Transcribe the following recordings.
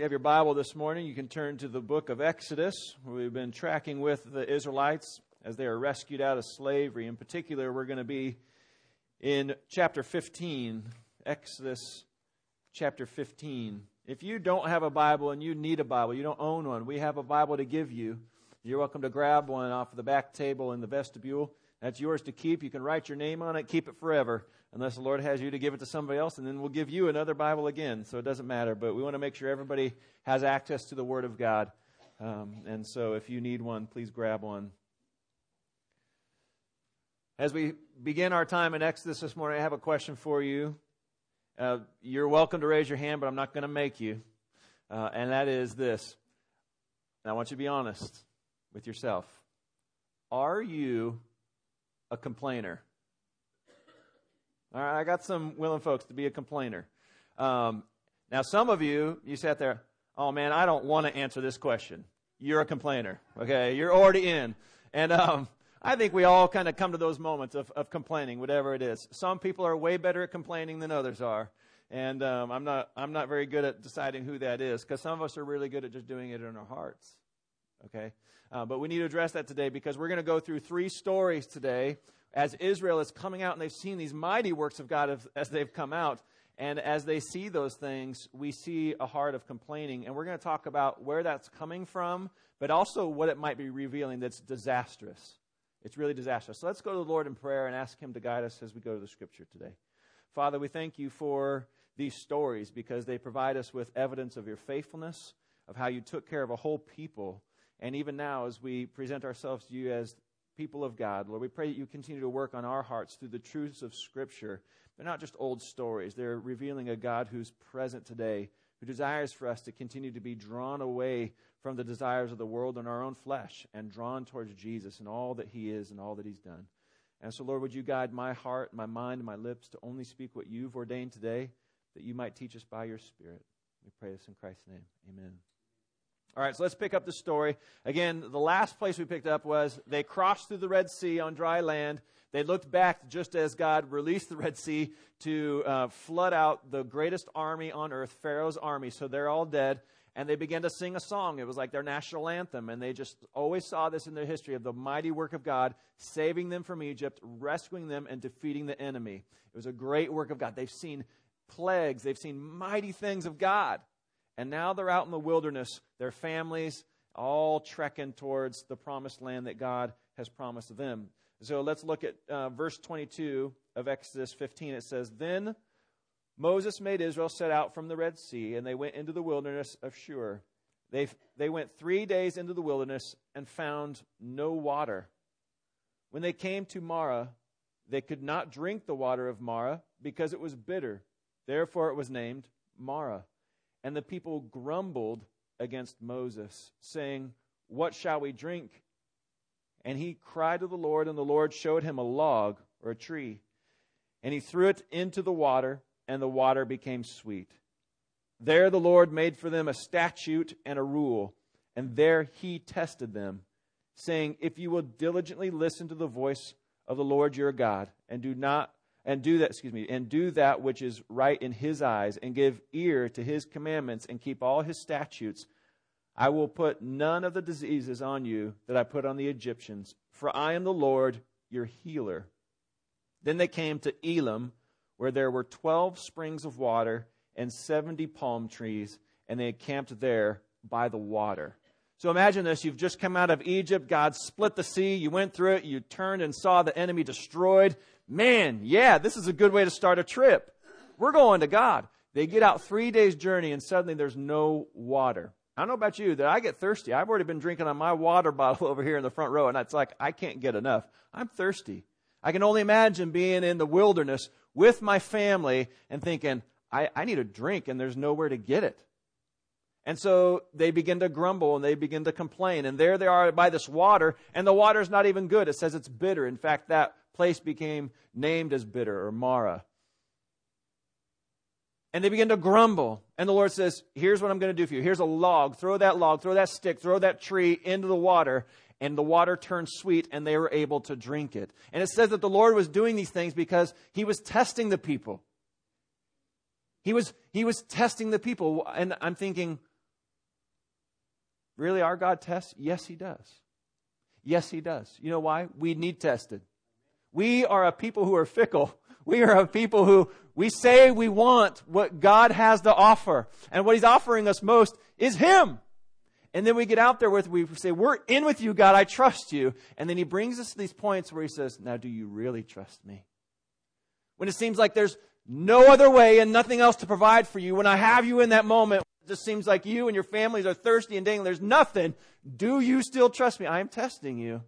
you have your Bible this morning, you can turn to the book of Exodus. We've been tracking with the Israelites as they are rescued out of slavery. In particular, we're going to be in chapter 15, Exodus chapter 15. If you don't have a Bible and you need a Bible, you don't own one, we have a Bible to give you. You're welcome to grab one off the back table in the vestibule. That's yours to keep. You can write your name on it, keep it forever unless the Lord has you to give it to somebody else, and then we'll give you another Bible again. So it doesn't matter. But we want to make sure everybody has access to the Word of God. Um, and so if you need one, please grab one. As we begin our time in Exodus this morning, I have a question for you. Uh, you're welcome to raise your hand, but I'm not going to make you. Uh, and that is this. And I want you to be honest with yourself. Are you a complainer? All right, I got some willing folks to be a complainer. Um, now, some of you, you sat there, oh man, I don't want to answer this question. You're a complainer, okay? You're already in. And um, I think we all kind of come to those moments of, of complaining, whatever it is. Some people are way better at complaining than others are. And um, I'm, not, I'm not very good at deciding who that is because some of us are really good at just doing it in our hearts. Okay? Uh, but we need to address that today because we're going to go through three stories today as Israel is coming out and they've seen these mighty works of God as they've come out. And as they see those things, we see a heart of complaining. And we're going to talk about where that's coming from, but also what it might be revealing that's disastrous. It's really disastrous. So let's go to the Lord in prayer and ask Him to guide us as we go to the scripture today. Father, we thank you for these stories because they provide us with evidence of your faithfulness, of how you took care of a whole people. And even now, as we present ourselves to you as people of God. Lord, we pray that you continue to work on our hearts through the truths of Scripture. They're not just old stories, they're revealing a God who's present today, who desires for us to continue to be drawn away from the desires of the world and our own flesh and drawn towards Jesus and all that He is and all that He's done. And so, Lord, would you guide my heart, my mind, and my lips to only speak what you've ordained today, that you might teach us by your Spirit. We pray this in Christ's name. Amen. All right, so let's pick up the story. Again, the last place we picked up was they crossed through the Red Sea on dry land. They looked back just as God released the Red Sea to uh, flood out the greatest army on earth, Pharaoh's army. So they're all dead. And they began to sing a song. It was like their national anthem. And they just always saw this in their history of the mighty work of God, saving them from Egypt, rescuing them, and defeating the enemy. It was a great work of God. They've seen plagues, they've seen mighty things of God. And now they're out in the wilderness, their families all trekking towards the promised land that God has promised them. So let's look at uh, verse 22 of Exodus 15. It says, Then Moses made Israel set out from the Red Sea, and they went into the wilderness of Shur. They, they went three days into the wilderness and found no water. When they came to Marah, they could not drink the water of Marah because it was bitter. Therefore it was named Marah. And the people grumbled against Moses, saying, What shall we drink? And he cried to the Lord, and the Lord showed him a log or a tree. And he threw it into the water, and the water became sweet. There the Lord made for them a statute and a rule, and there he tested them, saying, If you will diligently listen to the voice of the Lord your God, and do not and do that, excuse me, and do that which is right in his eyes, and give ear to his commandments, and keep all his statutes, I will put none of the diseases on you that I put on the Egyptians, for I am the Lord your healer. Then they came to Elim, where there were twelve springs of water and seventy palm trees, and they camped there by the water. So imagine this. You've just come out of Egypt. God split the sea. You went through it. You turned and saw the enemy destroyed man, yeah, this is a good way to start a trip. We're going to God. They get out three days' journey and suddenly there's no water. I don't know about you, that I get thirsty. I've already been drinking on my water bottle over here in the front row, and it's like I can't get enough. I'm thirsty. I can only imagine being in the wilderness with my family and thinking, I, I need a drink, and there's nowhere to get it. And so they begin to grumble and they begin to complain. And there they are by this water, and the water is not even good. It says it's bitter. In fact, that place became named as bitter or Marah. And they begin to grumble. And the Lord says, Here's what I'm going to do for you. Here's a log. Throw that log, throw that stick, throw that tree into the water. And the water turned sweet, and they were able to drink it. And it says that the Lord was doing these things because He was testing the people. He was, he was testing the people. And I'm thinking, really our God tests? Yes, He does. Yes, He does. You know why? We need tested. We are a people who are fickle. We are a people who we say we want what God has to offer. And what He's offering us most is Him. And then we get out there with, we say, We're in with you, God. I trust you. And then He brings us to these points where He says, Now, do you really trust me? When it seems like there's no other way and nothing else to provide for you, when I have you in that moment, it just seems like you and your families are thirsty and dangling, there's nothing. Do you still trust me? I am testing you.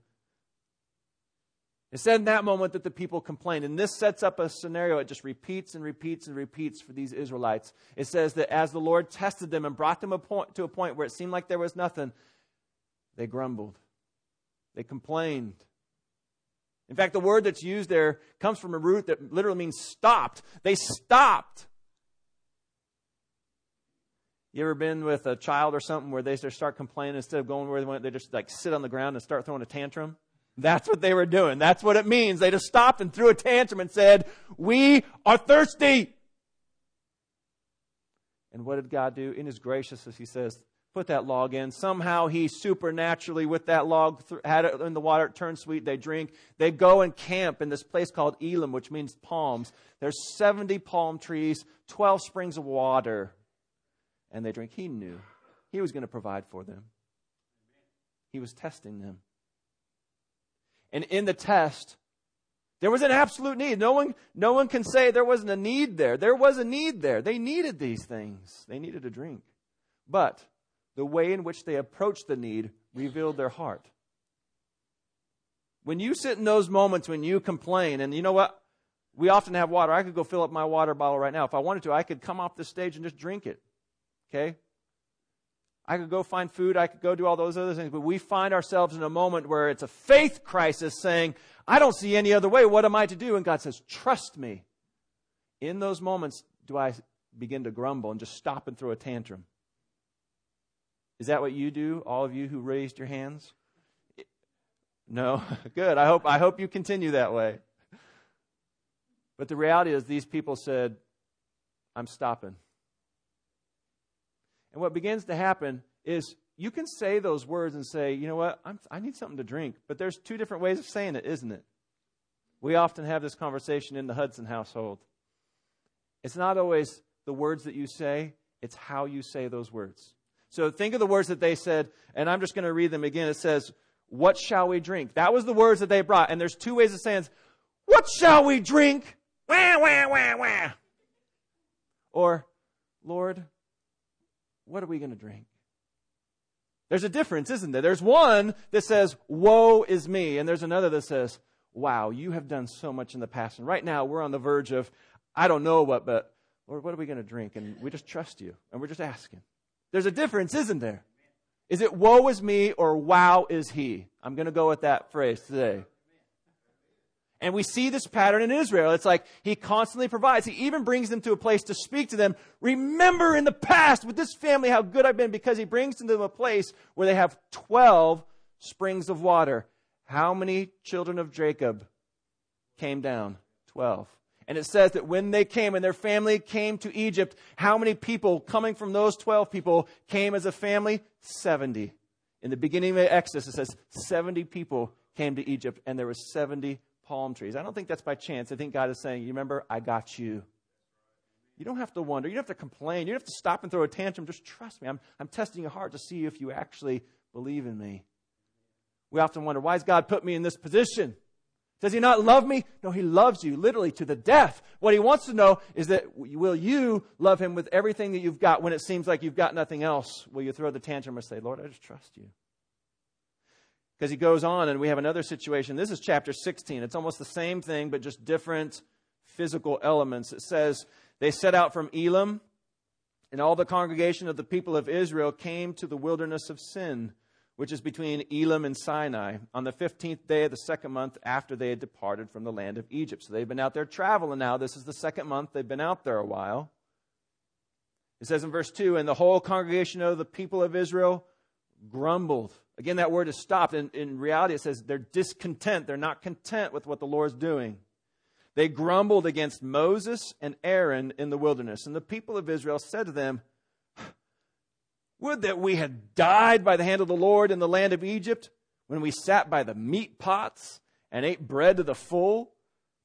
It said in that moment that the people complained. And this sets up a scenario. It just repeats and repeats and repeats for these Israelites. It says that as the Lord tested them and brought them a point, to a point where it seemed like there was nothing, they grumbled. They complained. In fact, the word that's used there comes from a root that literally means stopped. They stopped. You ever been with a child or something where they just start complaining instead of going where they went, they just like sit on the ground and start throwing a tantrum? That's what they were doing. That's what it means. They just stopped and threw a tantrum and said, We are thirsty. And what did God do? In His graciousness, He says, Put that log in. Somehow He supernaturally, with that log, had it in the water, it turned sweet. They drink. They go and camp in this place called Elim, which means palms. There's 70 palm trees, 12 springs of water. And they drink. He knew He was going to provide for them, He was testing them. And in the test, there was an absolute need. No one, no one can say there wasn't a need there. There was a need there. They needed these things. They needed a drink. But the way in which they approached the need revealed their heart. When you sit in those moments when you complain, and you know what? We often have water. I could go fill up my water bottle right now. If I wanted to, I could come off the stage and just drink it. Okay? I could go find food. I could go do all those other things. But we find ourselves in a moment where it's a faith crisis saying, I don't see any other way. What am I to do? And God says, Trust me. In those moments, do I begin to grumble and just stop and throw a tantrum? Is that what you do, all of you who raised your hands? No? Good. I hope, I hope you continue that way. But the reality is, these people said, I'm stopping. And what begins to happen is you can say those words and say, you know what, I'm, i need something to drink. But there's two different ways of saying it, isn't it? We often have this conversation in the Hudson household. It's not always the words that you say, it's how you say those words. So think of the words that they said, and I'm just going to read them again. It says, What shall we drink? That was the words that they brought. And there's two ways of saying, What shall we drink? Wah, wah, wah, wah. Or, Lord, what are we going to drink? There's a difference, isn't there? There's one that says, Woe is me. And there's another that says, Wow, you have done so much in the past. And right now, we're on the verge of, I don't know what, but Lord, what are we going to drink? And we just trust you. And we're just asking. There's a difference, isn't there? Is it woe is me or wow is he? I'm going to go with that phrase today. And we see this pattern in Israel. It's like he constantly provides. He even brings them to a place to speak to them. Remember in the past with this family how good I've been because he brings them to a place where they have 12 springs of water. How many children of Jacob came down? 12. And it says that when they came and their family came to Egypt, how many people coming from those 12 people came as a family? 70. In the beginning of Exodus, it says 70 people came to Egypt, and there were 70 palm trees. I don't think that's by chance. I think God is saying, You remember, I got you. You don't have to wonder. You don't have to complain. You don't have to stop and throw a tantrum. Just trust me. I'm, I'm testing your heart to see if you actually believe in me. We often wonder, why has God put me in this position? Does he not love me? No, he loves you literally to the death. What he wants to know is that will you love him with everything that you've got when it seems like you've got nothing else? Will you throw the tantrum and say, Lord, I just trust you? because he goes on and we have another situation. This is chapter 16. It's almost the same thing, but just different physical elements. It says, They set out from Elim, and all the congregation of the people of Israel came to the wilderness of Sin, which is between Elim and Sinai, on the 15th day of the second month after they had departed from the land of Egypt. So they've been out there traveling now. This is the second month. They've been out there a while. It says in verse 2 And the whole congregation of the people of Israel grumbled Again, that word is stopped. And in reality, it says they're discontent. They're not content with what the Lord's doing. They grumbled against Moses and Aaron in the wilderness. And the people of Israel said to them, Would that we had died by the hand of the Lord in the land of Egypt, when we sat by the meat pots and ate bread to the full.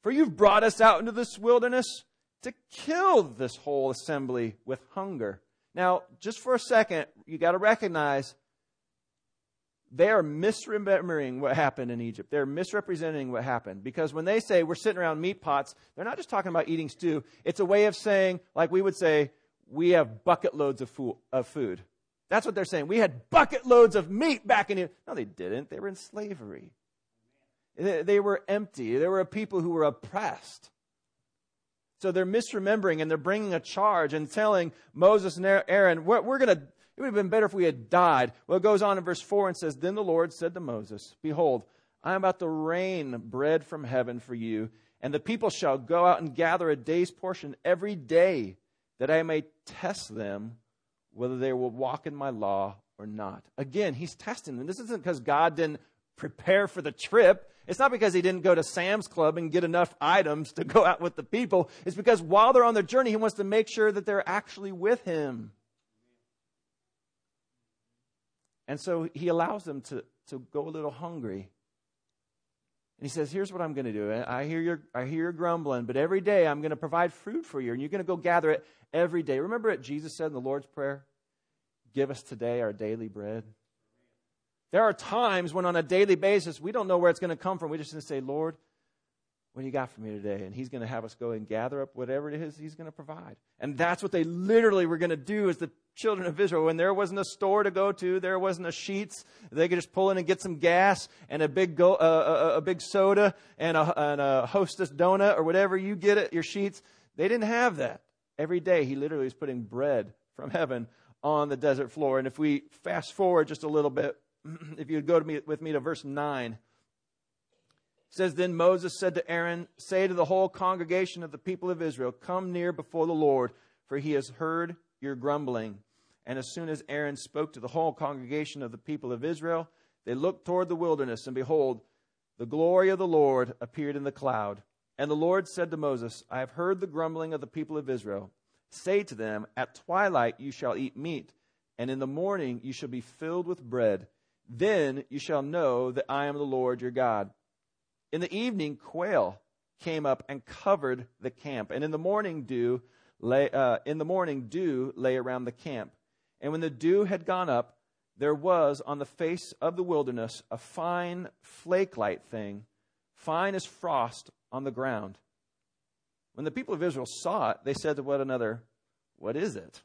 For you've brought us out into this wilderness to kill this whole assembly with hunger. Now, just for a second, you got to recognize they are misremembering what happened in Egypt. They're misrepresenting what happened. Because when they say we're sitting around meat pots, they're not just talking about eating stew. It's a way of saying, like we would say, we have bucket loads of food. That's what they're saying. We had bucket loads of meat back in here. No, they didn't. They were in slavery. They were empty. They were a people who were oppressed. So they're misremembering and they're bringing a charge and telling Moses and Aaron, we're, we're going to it would have been better if we had died. Well, it goes on in verse 4 and says, Then the Lord said to Moses, Behold, I am about to rain bread from heaven for you, and the people shall go out and gather a day's portion every day, that I may test them whether they will walk in my law or not. Again, he's testing them. This isn't because God didn't prepare for the trip. It's not because he didn't go to Sam's Club and get enough items to go out with the people. It's because while they're on their journey, he wants to make sure that they're actually with him. And so he allows them to, to go a little hungry. And he says, Here's what I'm going to do. I hear, your, I hear your grumbling, but every day I'm going to provide food for you, and you're going to go gather it every day. Remember what Jesus said in the Lord's Prayer? Give us today our daily bread. There are times when, on a daily basis, we don't know where it's going to come from. We're just going to say, Lord, what do you got for me today? And he's going to have us go and gather up whatever it is he's going to provide. And that's what they literally were going to do as the children of Israel. When there wasn't a store to go to, there wasn't a Sheetz, they could just pull in and get some gas and a big, go, uh, a, a, big soda and a, and a hostess donut or whatever you get at your Sheetz. They didn't have that. Every day he literally was putting bread from heaven on the desert floor. And if we fast forward just a little bit, if you would go to me, with me to verse 9, says then Moses said to Aaron, Say to the whole congregation of the people of Israel, Come near before the Lord, for he has heard your grumbling. And as soon as Aaron spoke to the whole congregation of the people of Israel, they looked toward the wilderness, and behold, the glory of the Lord appeared in the cloud. And the Lord said to Moses, I have heard the grumbling of the people of Israel. Say to them, At twilight you shall eat meat, and in the morning you shall be filled with bread. Then you shall know that I am the Lord your God. In the evening, quail came up and covered the camp, and in the morning dew lay, uh, in the morning dew lay around the camp. And when the dew had gone up, there was on the face of the wilderness a fine flake-like thing, fine as frost on the ground. When the people of Israel saw it, they said to one another, What is it?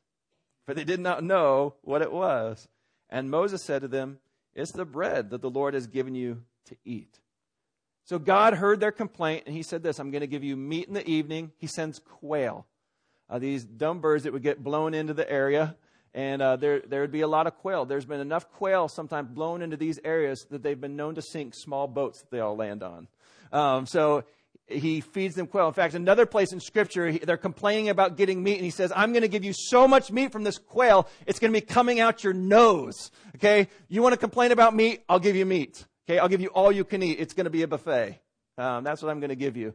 For they did not know what it was. And Moses said to them, It's the bread that the Lord has given you to eat. So God heard their complaint, and he said this I'm going to give you meat in the evening. He sends quail, uh, these dumb birds that would get blown into the area. And uh, there, there would be a lot of quail. There's been enough quail sometimes blown into these areas that they've been known to sink small boats that they all land on. Um, so he feeds them quail. In fact, another place in Scripture, they're complaining about getting meat, and he says, I'm going to give you so much meat from this quail, it's going to be coming out your nose. Okay? You want to complain about meat? I'll give you meat. Okay, I'll give you all you can eat. It's going to be a buffet. Um, that's what I'm going to give you.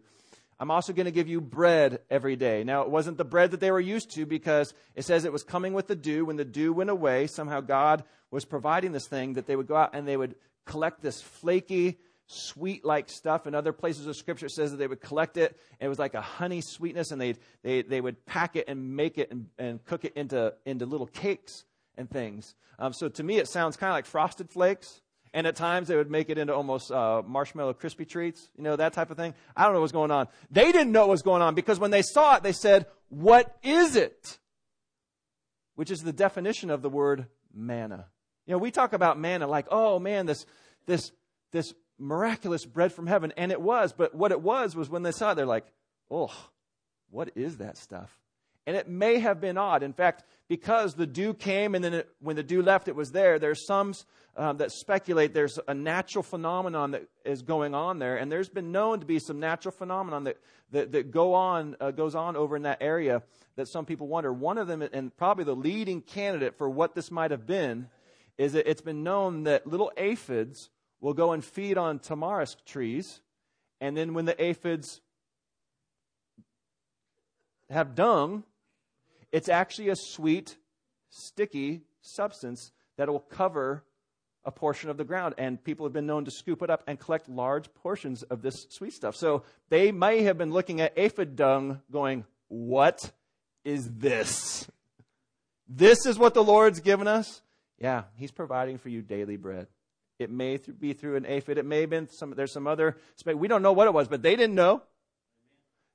I'm also going to give you bread every day. Now, it wasn't the bread that they were used to because it says it was coming with the dew. When the dew went away, somehow God was providing this thing that they would go out and they would collect this flaky, sweet like stuff. In other places of Scripture, it says that they would collect it. it was like a honey sweetness, and they they they would pack it and make it and, and cook it into into little cakes and things. Um, so to me, it sounds kind of like frosted flakes. And at times they would make it into almost uh, marshmallow crispy treats, you know, that type of thing. I don't know what's going on. They didn't know what was going on because when they saw it, they said, What is it? Which is the definition of the word manna. You know, we talk about manna like, oh man, this, this, this miraculous bread from heaven. And it was, but what it was was when they saw it, they're like, oh, what is that stuff? And it may have been odd. In fact, because the dew came and then it, when the dew left, it was there, there's some um, that speculate there's a natural phenomenon that is going on there. And there's been known to be some natural phenomenon that, that, that go on, uh, goes on over in that area that some people wonder. One of them, and probably the leading candidate for what this might have been, is that it's been known that little aphids will go and feed on tamarisk trees. And then when the aphids have dung, it's actually a sweet sticky substance that will cover a portion of the ground. And people have been known to scoop it up and collect large portions of this sweet stuff. So they may have been looking at aphid dung going, What is this? This is what the Lord's given us? Yeah, He's providing for you daily bread. It may be through an aphid. It may have been some, there's some other, we don't know what it was, but they didn't know.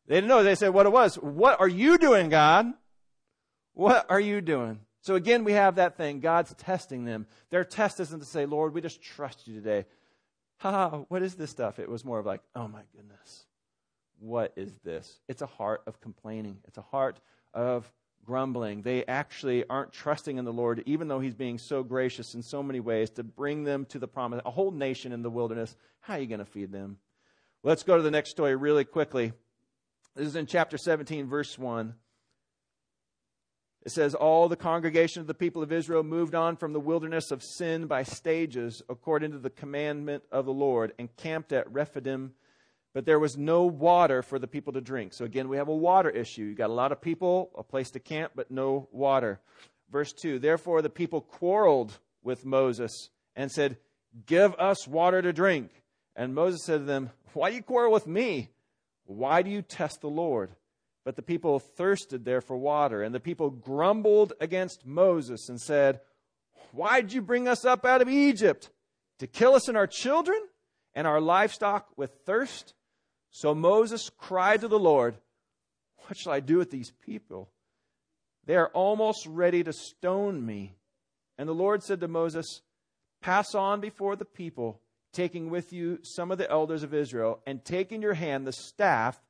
They didn't know. They said what it was. What are you doing, God? What are you doing? So again, we have that thing. God's testing them. Their test isn't to say, Lord, we just trust you today. Ha, what is this stuff? It was more of like, oh my goodness, what is this? It's a heart of complaining. It's a heart of grumbling. They actually aren't trusting in the Lord, even though He's being so gracious in so many ways to bring them to the promise. A whole nation in the wilderness. How are you going to feed them? Let's go to the next story really quickly. This is in chapter 17, verse 1. It says, All the congregation of the people of Israel moved on from the wilderness of Sin by stages, according to the commandment of the Lord, and camped at Rephidim. But there was no water for the people to drink. So again, we have a water issue. You've got a lot of people, a place to camp, but no water. Verse 2 Therefore the people quarreled with Moses and said, Give us water to drink. And Moses said to them, Why do you quarrel with me? Why do you test the Lord? But the people thirsted there for water, and the people grumbled against Moses and said, Why did you bring us up out of Egypt? To kill us and our children and our livestock with thirst? So Moses cried to the Lord, What shall I do with these people? They are almost ready to stone me. And the Lord said to Moses, Pass on before the people taking with you some of the elders of Israel, and take in your hand the staff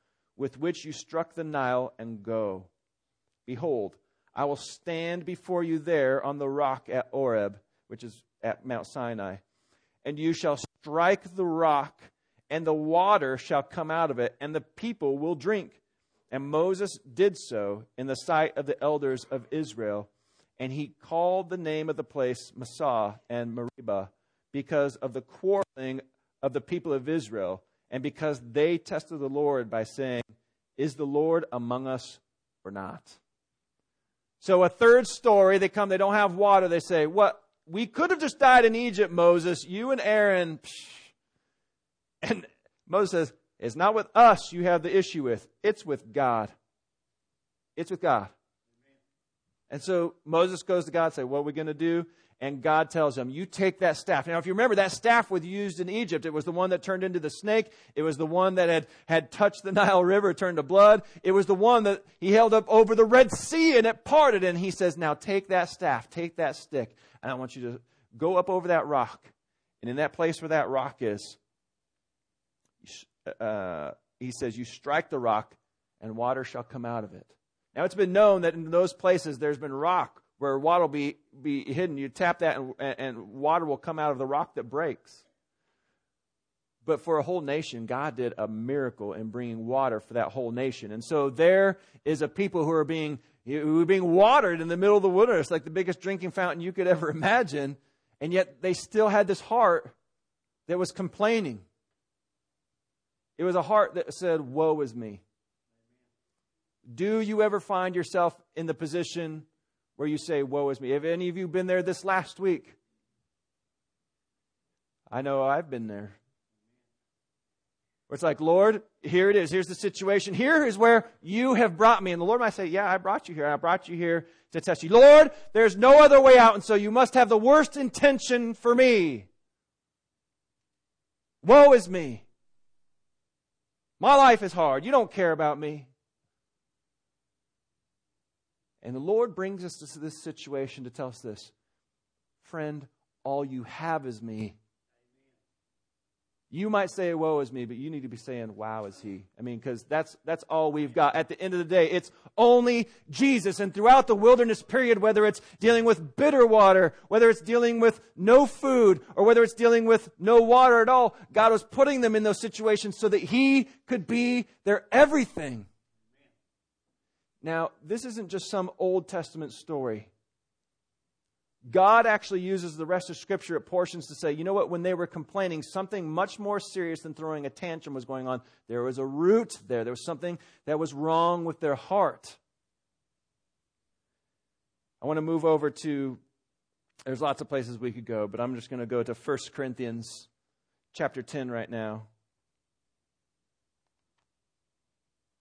with which you struck the Nile, and go. Behold, I will stand before you there on the rock at Horeb, which is at Mount Sinai, and you shall strike the rock, and the water shall come out of it, and the people will drink. And Moses did so in the sight of the elders of Israel, and he called the name of the place Massah and Meribah because of the quarreling of the people of Israel and because they tested the Lord by saying, Is the Lord among us or not? So, a third story, they come, they don't have water. They say, What? We could have just died in Egypt, Moses. You and Aaron. And Moses says, It's not with us you have the issue with, it's with God. It's with God. And so Moses goes to God and says, What are we going to do? And God tells him, You take that staff. Now, if you remember, that staff was used in Egypt. It was the one that turned into the snake. It was the one that had, had touched the Nile River, turned to blood. It was the one that he held up over the Red Sea and it parted. And he says, Now take that staff, take that stick, and I want you to go up over that rock. And in that place where that rock is, uh, he says, You strike the rock, and water shall come out of it. Now, it's been known that in those places there's been rock where water will be, be hidden. You tap that and, and water will come out of the rock that breaks. But for a whole nation, God did a miracle in bringing water for that whole nation. And so there is a people who are being, who are being watered in the middle of the wilderness, like the biggest drinking fountain you could ever imagine. And yet they still had this heart that was complaining. It was a heart that said, Woe is me. Do you ever find yourself in the position where you say, Woe is me. Have any of you been there this last week? I know I've been there. Where it's like, Lord, here it is. Here's the situation. Here is where you have brought me. And the Lord might say, Yeah, I brought you here. I brought you here to test you. Lord, there's no other way out, and so you must have the worst intention for me. Woe is me. My life is hard. You don't care about me. And the Lord brings us to this situation to tell us this Friend, all you have is me. You might say, woe is me, but you need to be saying, wow is he. I mean, because that's, that's all we've got. At the end of the day, it's only Jesus. And throughout the wilderness period, whether it's dealing with bitter water, whether it's dealing with no food, or whether it's dealing with no water at all, God was putting them in those situations so that he could be their everything. Now, this isn't just some Old Testament story. God actually uses the rest of Scripture at portions to say, you know what, when they were complaining, something much more serious than throwing a tantrum was going on. There was a root there, there was something that was wrong with their heart. I want to move over to, there's lots of places we could go, but I'm just going to go to 1 Corinthians chapter 10 right now.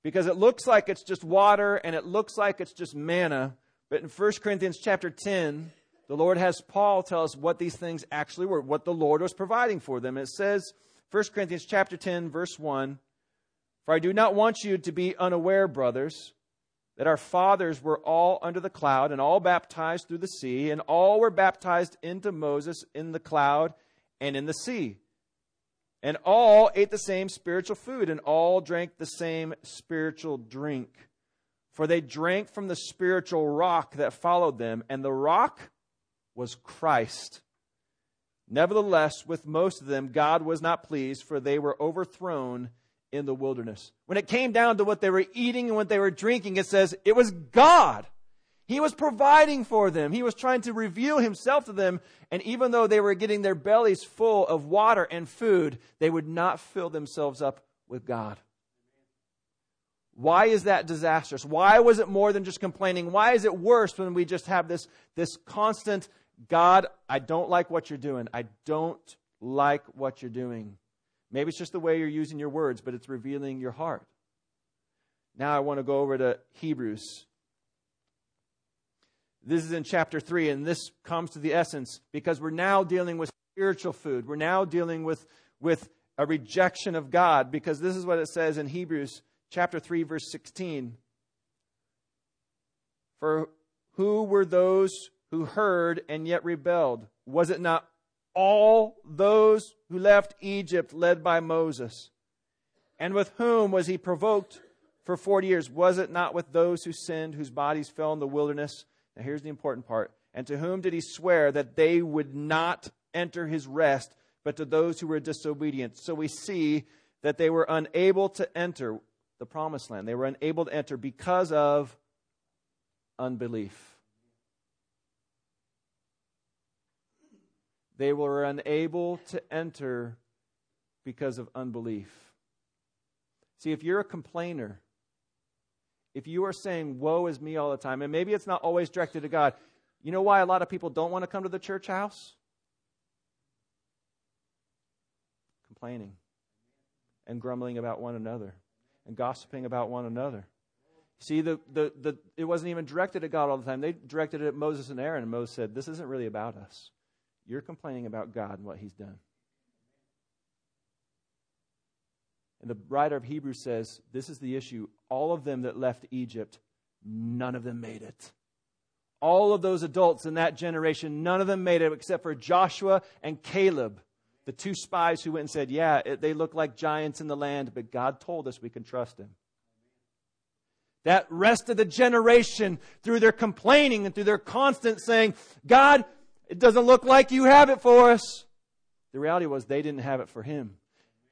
Because it looks like it's just water and it looks like it's just manna, but in 1 Corinthians chapter 10, the Lord has Paul tell us what these things actually were, what the Lord was providing for them. It says, 1 Corinthians chapter 10, verse 1, For I do not want you to be unaware, brothers, that our fathers were all under the cloud and all baptized through the sea, and all were baptized into Moses in the cloud and in the sea. And all ate the same spiritual food, and all drank the same spiritual drink. For they drank from the spiritual rock that followed them, and the rock was Christ. Nevertheless, with most of them, God was not pleased, for they were overthrown in the wilderness. When it came down to what they were eating and what they were drinking, it says it was God. He was providing for them. He was trying to reveal himself to them. And even though they were getting their bellies full of water and food, they would not fill themselves up with God. Why is that disastrous? Why was it more than just complaining? Why is it worse when we just have this, this constant, God, I don't like what you're doing. I don't like what you're doing. Maybe it's just the way you're using your words, but it's revealing your heart. Now I want to go over to Hebrews. This is in chapter 3, and this comes to the essence because we're now dealing with spiritual food. We're now dealing with, with a rejection of God because this is what it says in Hebrews chapter 3, verse 16. For who were those who heard and yet rebelled? Was it not all those who left Egypt led by Moses. And with whom was he provoked for 40 years? Was it not with those who sinned, whose bodies fell in the wilderness? Now here's the important part. And to whom did he swear that they would not enter his rest, but to those who were disobedient? So we see that they were unable to enter the promised land. They were unable to enter because of unbelief. They were unable to enter because of unbelief. See, if you're a complainer, if you are saying, Woe is me all the time, and maybe it's not always directed to God, you know why a lot of people don't want to come to the church house? Complaining and grumbling about one another and gossiping about one another. See, the, the, the, it wasn't even directed at God all the time. They directed it at Moses and Aaron, and Moses said, This isn't really about us. You're complaining about God and what He's done. And the writer of Hebrews says, This is the issue. All of them that left Egypt, none of them made it. All of those adults in that generation, none of them made it except for Joshua and Caleb, the two spies who went and said, Yeah, it, they look like giants in the land, but God told us we can trust Him. That rest of the generation, through their complaining and through their constant saying, God, it doesn't look like you have it for us. The reality was they didn't have it for him.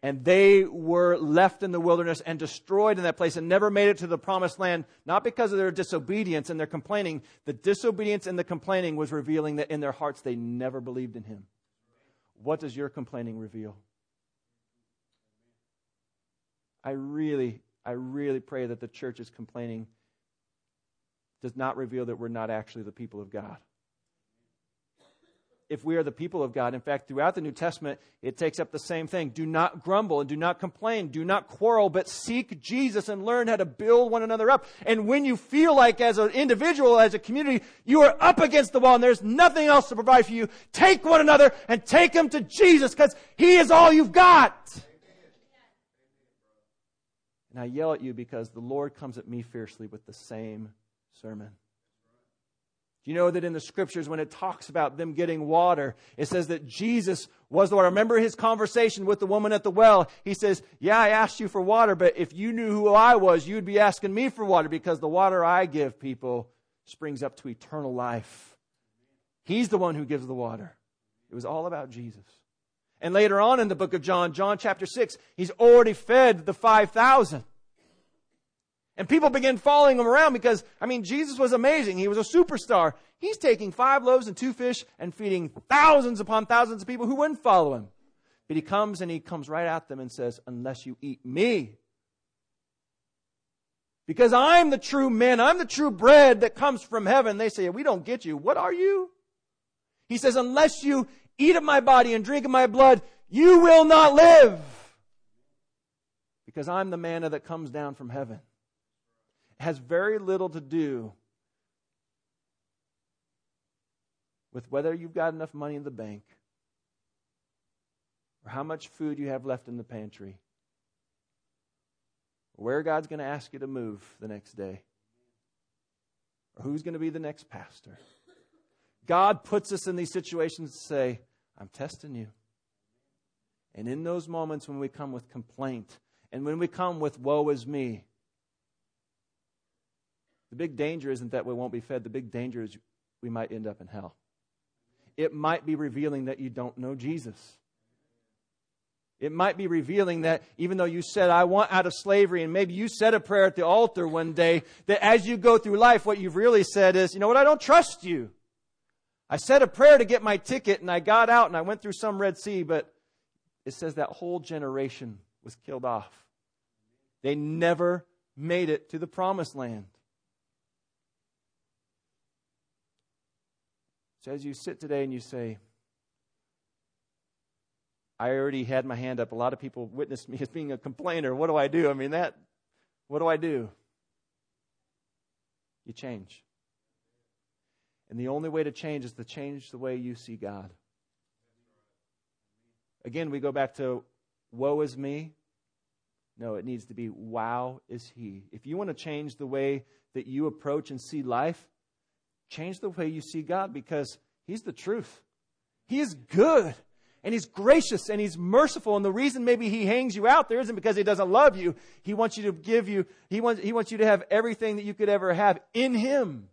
And they were left in the wilderness and destroyed in that place and never made it to the promised land, not because of their disobedience and their complaining. The disobedience and the complaining was revealing that in their hearts they never believed in him. What does your complaining reveal? I really, I really pray that the church's complaining does not reveal that we're not actually the people of God if we are the people of God. In fact, throughout the New Testament, it takes up the same thing. Do not grumble and do not complain. Do not quarrel, but seek Jesus and learn how to build one another up. And when you feel like as an individual, as a community, you are up against the wall and there's nothing else to provide for you, take one another and take them to Jesus because He is all you've got. And I yell at you because the Lord comes at me fiercely with the same sermon. Do you know that in the scriptures, when it talks about them getting water, it says that Jesus was the water? Remember his conversation with the woman at the well? He says, Yeah, I asked you for water, but if you knew who I was, you'd be asking me for water because the water I give people springs up to eternal life. He's the one who gives the water. It was all about Jesus. And later on in the book of John, John chapter 6, he's already fed the 5,000. And people begin following him around because, I mean, Jesus was amazing. He was a superstar. He's taking five loaves and two fish and feeding thousands upon thousands of people who wouldn't follow him. But he comes and he comes right at them and says, Unless you eat me, Because I'm the true man. I'm the true bread that comes from heaven. They say, we don't get you. What are you? He says, unless you eat of my body and drink of my blood, you will not live. Because I'm the manna that comes down from heaven. Has very little to do with whether you've got enough money in the bank or how much food you have left in the pantry or where God's going to ask you to move the next day or who's going to be the next pastor. God puts us in these situations to say, I'm testing you. And in those moments when we come with complaint and when we come with woe is me, the big danger isn't that we won't be fed. The big danger is we might end up in hell. It might be revealing that you don't know Jesus. It might be revealing that even though you said, I want out of slavery, and maybe you said a prayer at the altar one day, that as you go through life, what you've really said is, you know what, I don't trust you. I said a prayer to get my ticket, and I got out and I went through some Red Sea, but it says that whole generation was killed off. They never made it to the promised land. So as you sit today and you say, I already had my hand up. A lot of people witnessed me as being a complainer. What do I do? I mean, that, what do I do? You change. And the only way to change is to change the way you see God. Again, we go back to woe is me. No, it needs to be wow is he. If you want to change the way that you approach and see life, change the way you see God because he's the truth. He is good and he's gracious and he's merciful. And the reason maybe he hangs you out there isn't because he doesn't love you. He wants you to give you, he wants, he wants you to have everything that you could ever have in him.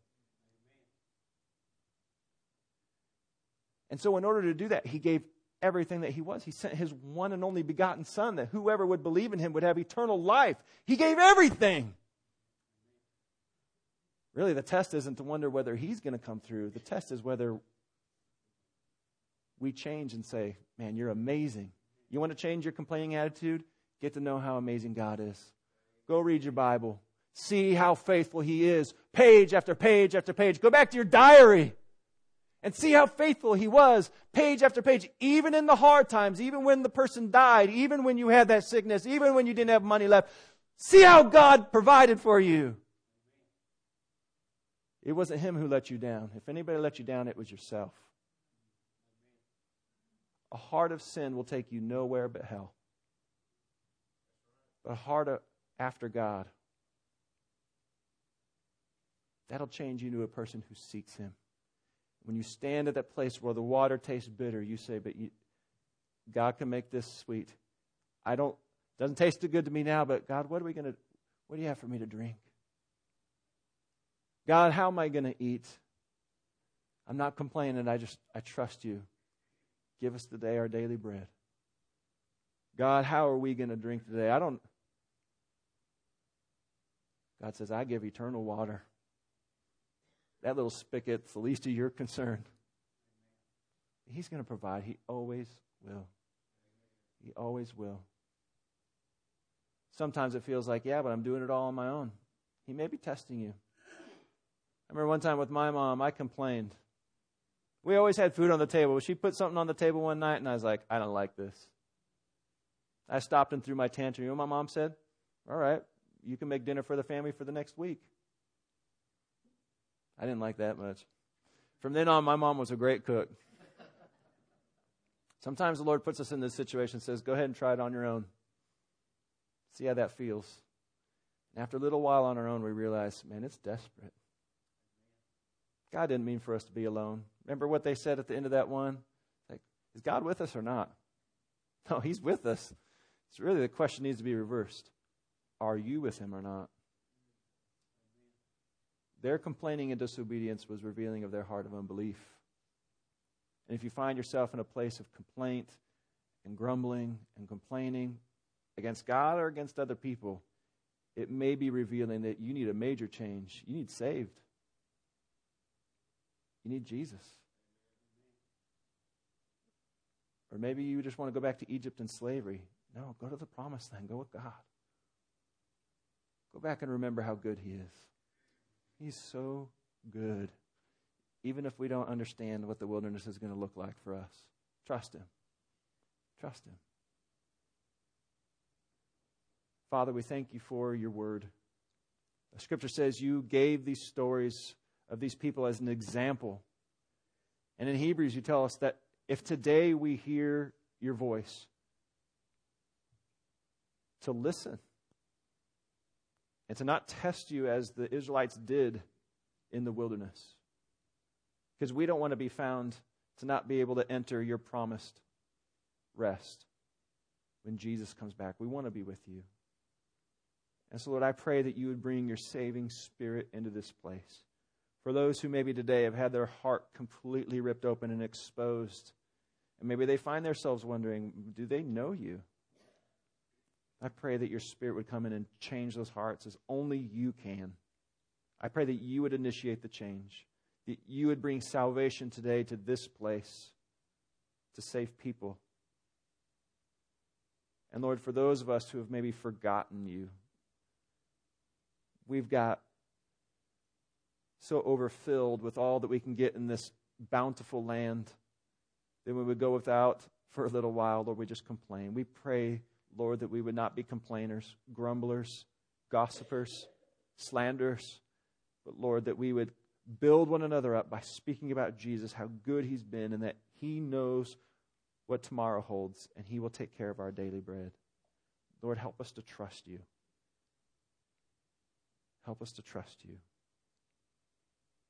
And so, in order to do that, he gave everything that he was. He sent his one and only begotten Son that whoever would believe in him would have eternal life. He gave everything. Really, the test isn't to wonder whether he's going to come through. The test is whether we change and say, Man, you're amazing. You want to change your complaining attitude? Get to know how amazing God is. Go read your Bible. See how faithful He is, page after page after page. Go back to your diary and see how faithful He was, page after page, even in the hard times, even when the person died, even when you had that sickness, even when you didn't have money left. See how God provided for you. It wasn't Him who let you down. If anybody let you down, it was yourself. A heart of sin will take you nowhere but hell. But a heart of, after God, that'll change you to a person who seeks Him. When you stand at that place where the water tastes bitter, you say, But you, God can make this sweet. I don't, doesn't taste too good to me now, but God, what are we going to, what do you have for me to drink? God, how am I going to eat? I'm not complaining. I just, I trust you. Give us today our daily bread. God, how are we going to drink today? I don't. God says, I give eternal water. That little spigot's the least of your concern. He's going to provide. He always will. He always will. Sometimes it feels like, yeah, but I'm doing it all on my own. He may be testing you. I remember one time with my mom, I complained. We always had food on the table. She put something on the table one night, and I was like, I don't like this. I stopped and threw my tantrum. You know what my mom said? All right, you can make dinner for the family for the next week. I didn't like that much. From then on, my mom was a great cook. Sometimes the Lord puts us in this situation and says, Go ahead and try it on your own. See how that feels. And after a little while on our own, we realize, man, it's desperate. God didn't mean for us to be alone. Remember what they said at the end of that one? Like, is God with us or not? No, He's with us. It's really the question needs to be reversed. Are you with Him or not? Their complaining and disobedience was revealing of their heart of unbelief. And if you find yourself in a place of complaint and grumbling and complaining against God or against other people, it may be revealing that you need a major change. You need saved. You need Jesus. Or maybe you just want to go back to Egypt and slavery. No, go to the promised land. Go with God. Go back and remember how good He is. He's so good. Even if we don't understand what the wilderness is going to look like for us, trust Him. Trust Him. Father, we thank you for your word. The scripture says you gave these stories of these people as an example. And in Hebrews, you tell us that if today we hear your voice, to listen and to not test you as the Israelites did in the wilderness. Because we don't want to be found to not be able to enter your promised rest when Jesus comes back. We want to be with you. And so, Lord, I pray that you would bring your saving spirit into this place. For those who maybe today have had their heart completely ripped open and exposed, and maybe they find themselves wondering, do they know you? I pray that your spirit would come in and change those hearts as only you can. I pray that you would initiate the change, that you would bring salvation today to this place to save people. And Lord, for those of us who have maybe forgotten you, we've got so overfilled with all that we can get in this bountiful land that we would go without for a little while, Lord, we just complain. We pray, Lord, that we would not be complainers, grumblers, gossipers, slanderers, but Lord, that we would build one another up by speaking about Jesus, how good he's been, and that he knows what tomorrow holds, and he will take care of our daily bread. Lord, help us to trust you. Help us to trust you.